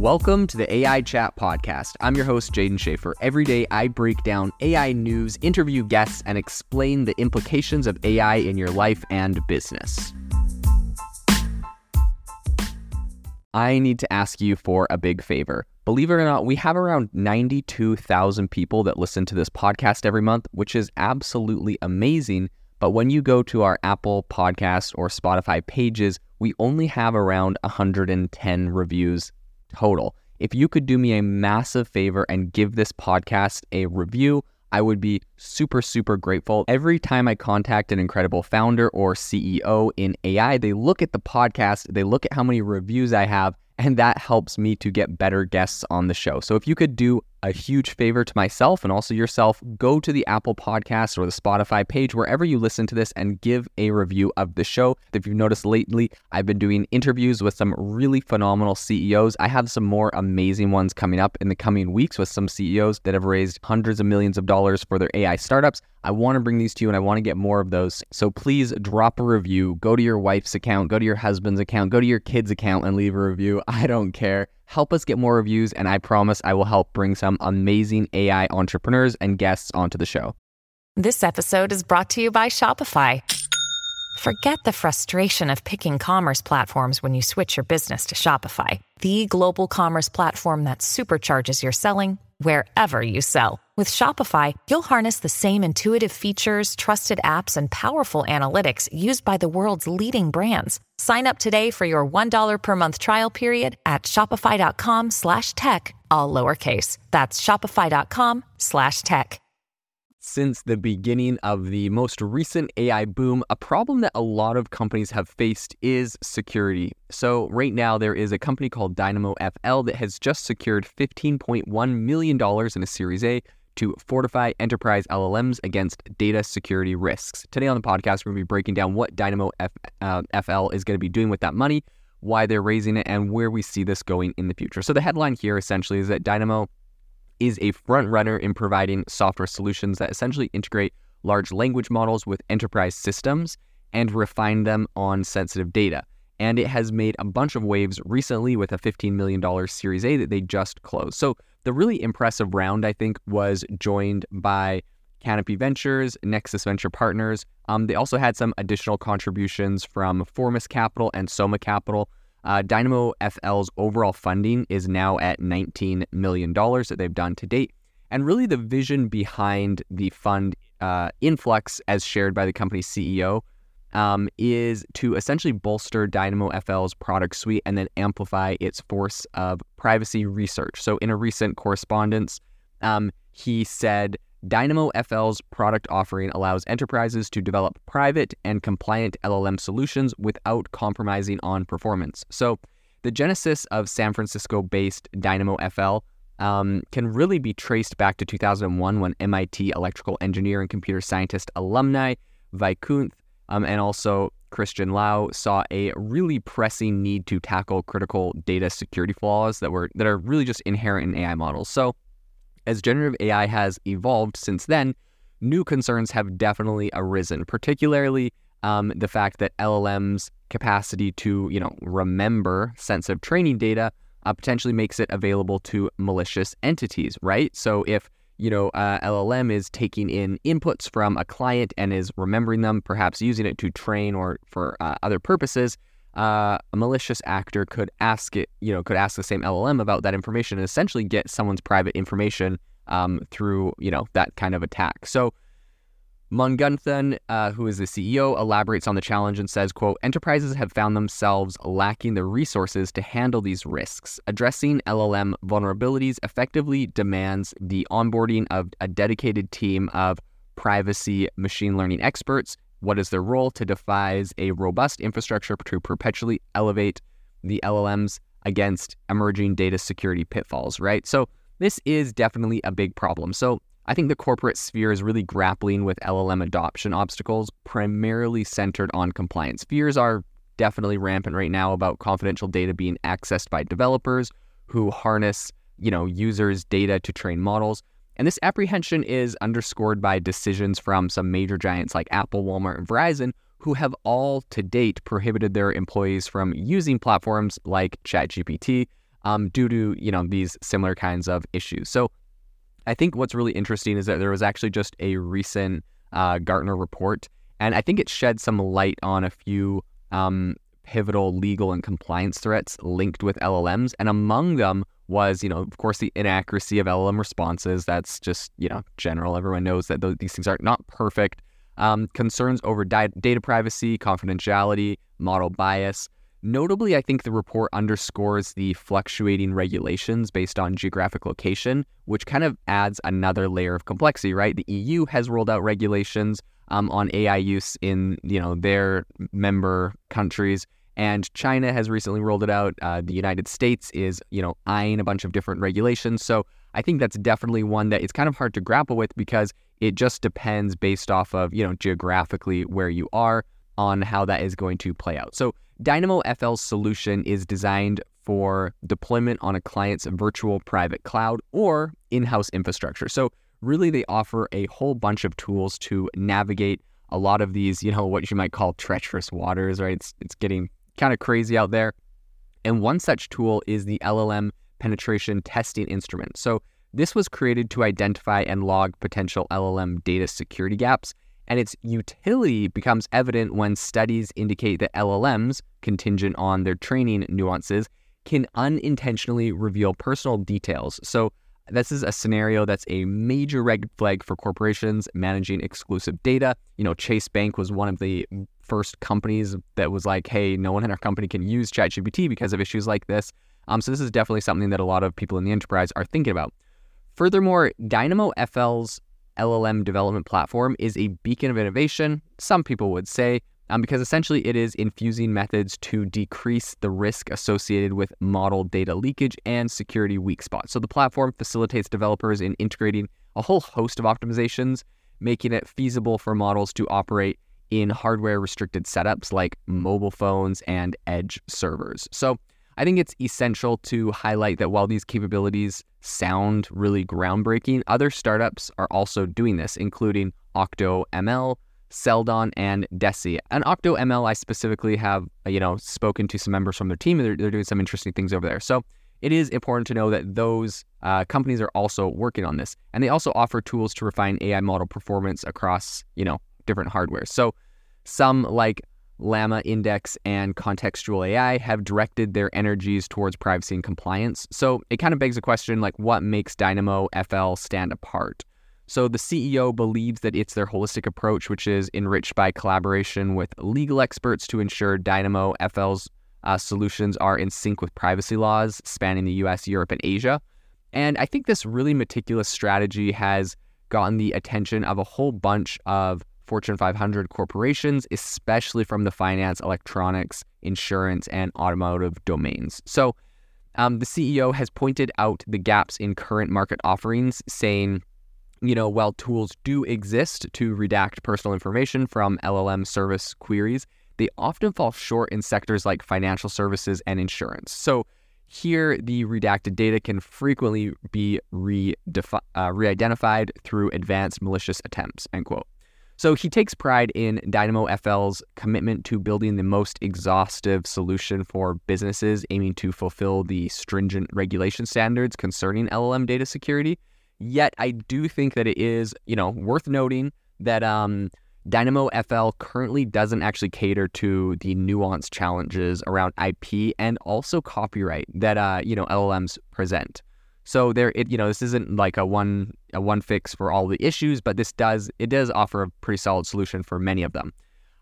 Welcome to the AI Chat Podcast. I'm your host, Jaeden Schafer. Every day, I break down AI news, interview guests, and explain the implications of AI in your life and business. I need to ask you for a big favor. Believe it or not, we have around 92,000 people that listen to this podcast every month, which is absolutely amazing. But when you go to our Apple Podcast or Spotify pages, we only have around 110 reviews total. If you could do me a massive favor and give this podcast a review, I would be super, super grateful. Every time I contact an incredible founder or CEO in AI, they look at the podcast, they look at how many reviews I have, and that helps me to get better guests on the show. So if you could do a huge favor to myself and also yourself, go to the Apple Podcast or the Spotify page, wherever you listen to this, and give a review of the show. If you've noticed lately, I've been doing interviews with some really phenomenal CEOs. I have some more amazing ones coming up in the coming weeks with some CEOs that have raised hundreds of millions of dollars for their AI startups. I want to bring these to you and I want to get more of those. So please drop a review. Go to your wife's account, go to your husband's account, go to your kid's account and leave a review. I don't care. Help us get more reviews, and I promise I will help bring some amazing AI entrepreneurs and guests onto the show. This episode is brought to you by Shopify. Forget the frustration of picking commerce platforms when you switch your business to Shopify, the global commerce platform that supercharges your selling wherever you sell. With Shopify, you'll harness the same intuitive features, trusted apps, and powerful analytics used by the world's leading brands. Sign up today for your $1 per month trial period at shopify.com slash tech, all lowercase. That's shopify.com slash tech. Since the beginning of the most recent AI boom, a problem that a lot of companies have faced is security. So, right now, there is a company called Dynamo FL that has just secured $15.1 million in a Series A to fortify enterprise LLMs against data security risks. Today on the podcast, we're going to be breaking down what Dynamo F, uh, FL is going to be doing with that money, why they're raising it, and where we see this going in the future. So, the headline here essentially is that Dynamo is a front runner in providing software solutions that essentially integrate large language models with enterprise systems and refine them on sensitive data. And it has made a bunch of waves recently with a $15 million Series A that they just closed. So the really impressive round, I think, was joined by Canapi Ventures, Nexus Venture Partners. Um, they also had some additional contributions from Formus Capital and Soma Capital. Uh, Dynamo FL's overall funding is now at $19 million that they've done to date. And really, the vision behind the fund uh, influx, as shared by the company's CEO, um, is to essentially bolster Dynamo FL's product suite and then amplify its force of privacy research. So, in a recent correspondence, um, he said Dynamo FL's product offering allows enterprises to develop private and compliant LLM solutions without compromising on performance. So, the genesis of San Francisco based Dynamo FL um, can really be traced back to 2001 when MIT electrical engineer and computer scientist alumni Vaikkunth um, and also Christian Lau saw a really pressing need to tackle critical data security flaws that were that are really just inherent in AI models. So, as generative AI has evolved since then, new concerns have definitely arisen, particularly um, the fact that LLM's capacity to, you know, remember sensitive training data uh, potentially makes it available to malicious entities, right? So if you know, uh, LLM is taking in inputs from a client and is remembering them, perhaps using it to train or for uh, other purposes. Uh, a malicious actor could ask it, you know, could ask the same LLM about that information and essentially get someone's private information um, through, you know, that kind of attack. So Mugunthan, uh, who is the CEO, elaborates on the challenge and says, quote, enterprises have found themselves lacking the resources to handle these risks. Addressing LLM vulnerabilities effectively demands the onboarding of a dedicated team of privacy machine learning experts. What is their role? To devise a robust infrastructure to perpetually elevate the LLMs against emerging data security pitfalls, right? So this is definitely a big problem. So I think the corporate sphere is really grappling with LLM adoption obstacles, primarily centered on compliance. Fears are definitely rampant right now about confidential data being accessed by developers who harness, you know, users' data to train models. And this apprehension is underscored by decisions from some major giants like Apple, Walmart, and Verizon, who have all to date prohibited their employees from using platforms like ChatGPT um, due to you know these similar kinds of issues. So I think what's really interesting is that there was actually just a recent uh, Gartner report, and I think it shed some light on a few um, pivotal legal and compliance threats linked with LLMs, and among them was, you know, of course, the inaccuracy of LLM responses. That's just, you know, general. Everyone knows that these things are not perfect. Um, concerns over di- data privacy, confidentiality, model bias. Notably, I think the report underscores the fluctuating regulations based on geographic location, which kind of adds another layer of complexity, right? The EU has rolled out regulations um, on AI use in you know their member countries, and China has recently rolled it out. Uh, the United States is you know eyeing a bunch of different regulations. So I think that's definitely one that it's kind of hard to grapple with because it just depends based off of you know geographically where you are on how that is going to play out. So Dynamo FL's solution is designed for deployment on a client's virtual private cloud or in house infrastructure. So, really, they offer a whole bunch of tools to navigate a lot of these, you know, what you might call treacherous waters, right? It's, it's getting kind of crazy out there. And one such tool is the LLM penetration testing instrument. So, this was created to identify and log potential LLM data security gaps and its utility becomes evident when studies indicate that LLMs, contingent on their training nuances, can unintentionally reveal personal details. So, this is a scenario that's a major red flag for corporations managing exclusive data. You know, Chase Bank was one of the first companies that was like, hey, no one in our company can use ChatGPT because of issues like this. Um, so, this is definitely something that a lot of people in the enterprise are thinking about. Furthermore, Dynamo FL's LLM development platform is a beacon of innovation, some people would say, um, because essentially it is infusing methods to decrease the risk associated with model data leakage and security weak spots. So the platform facilitates developers in integrating a whole host of optimizations, making it feasible for models to operate in hardware restricted setups like mobile phones and edge servers. So I think it's essential to highlight that while these capabilities sound really groundbreaking, other startups are also doing this, including OctoML, Seldon, and Deci. And OctoML, I specifically have you know spoken to some members from their team, they're, they're doing some interesting things over there. So it is important to know that those uh, companies are also working on this, and they also offer tools to refine AI model performance across you know different hardware. So some like LlamaIndex and Contextual AI have directed their energies towards privacy and compliance. So it kind of begs the question like, what makes Dynamo FL stand apart? So the CEO believes that it's their holistic approach, which is enriched by collaboration with legal experts to ensure Dynamo FL's uh, solutions are in sync with privacy laws spanning the US, Europe, and Asia. And I think this really meticulous strategy has gotten the attention of a whole bunch of Fortune 500 corporations, especially from the finance, electronics, insurance, and automotive domains. So, um, the CEO has pointed out the gaps in current market offerings, saying, you know, while tools do exist to redact personal information from LLM service queries, they often fall short in sectors like financial services and insurance. So, here, the redacted data can frequently be uh, re-identified through advanced malicious attempts. End quote. So he takes pride in Dynamo FL's commitment to building the most exhaustive solution for businesses aiming to fulfill the stringent regulation standards concerning LLM data security. Yet I do think that it is, you know, worth noting that um, Dynamo FL currently doesn't actually cater to the nuanced challenges around IP and also copyright that uh, you know LLMs present. So there, it you know, this isn't like a one a one fix for all the issues, but this does it does offer a pretty solid solution for many of them.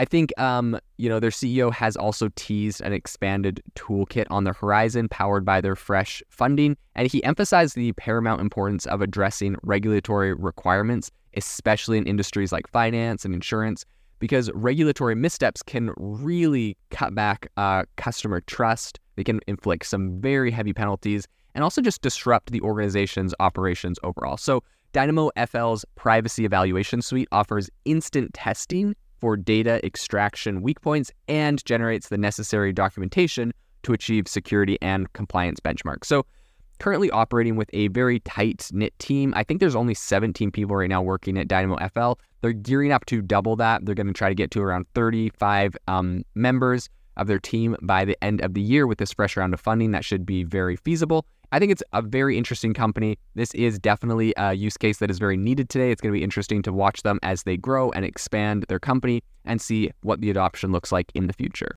I think um, you know their CEO has also teased an expanded toolkit on the horizon, powered by their fresh funding, and he emphasized the paramount importance of addressing regulatory requirements, especially in industries like finance and insurance, because regulatory missteps can really cut back uh, customer trust. They can inflict some very heavy penalties and also just disrupt the organization's operations overall. So, Dynamo FL's privacy evaluation suite offers instant testing for data extraction weak points and generates the necessary documentation to achieve security and compliance benchmarks. So, currently operating with a very tight knit team. I think there's only 17 people right now working at Dynamo FL. They're gearing up to double that. They're going to try to get to around 35 um, members of their team by the end of the year with this fresh round of funding. That should be very feasible. I think it's a very interesting company. This is definitely a use case that is very needed today. It's going to be interesting to watch them as they grow and expand their company and see what the adoption looks like in the future.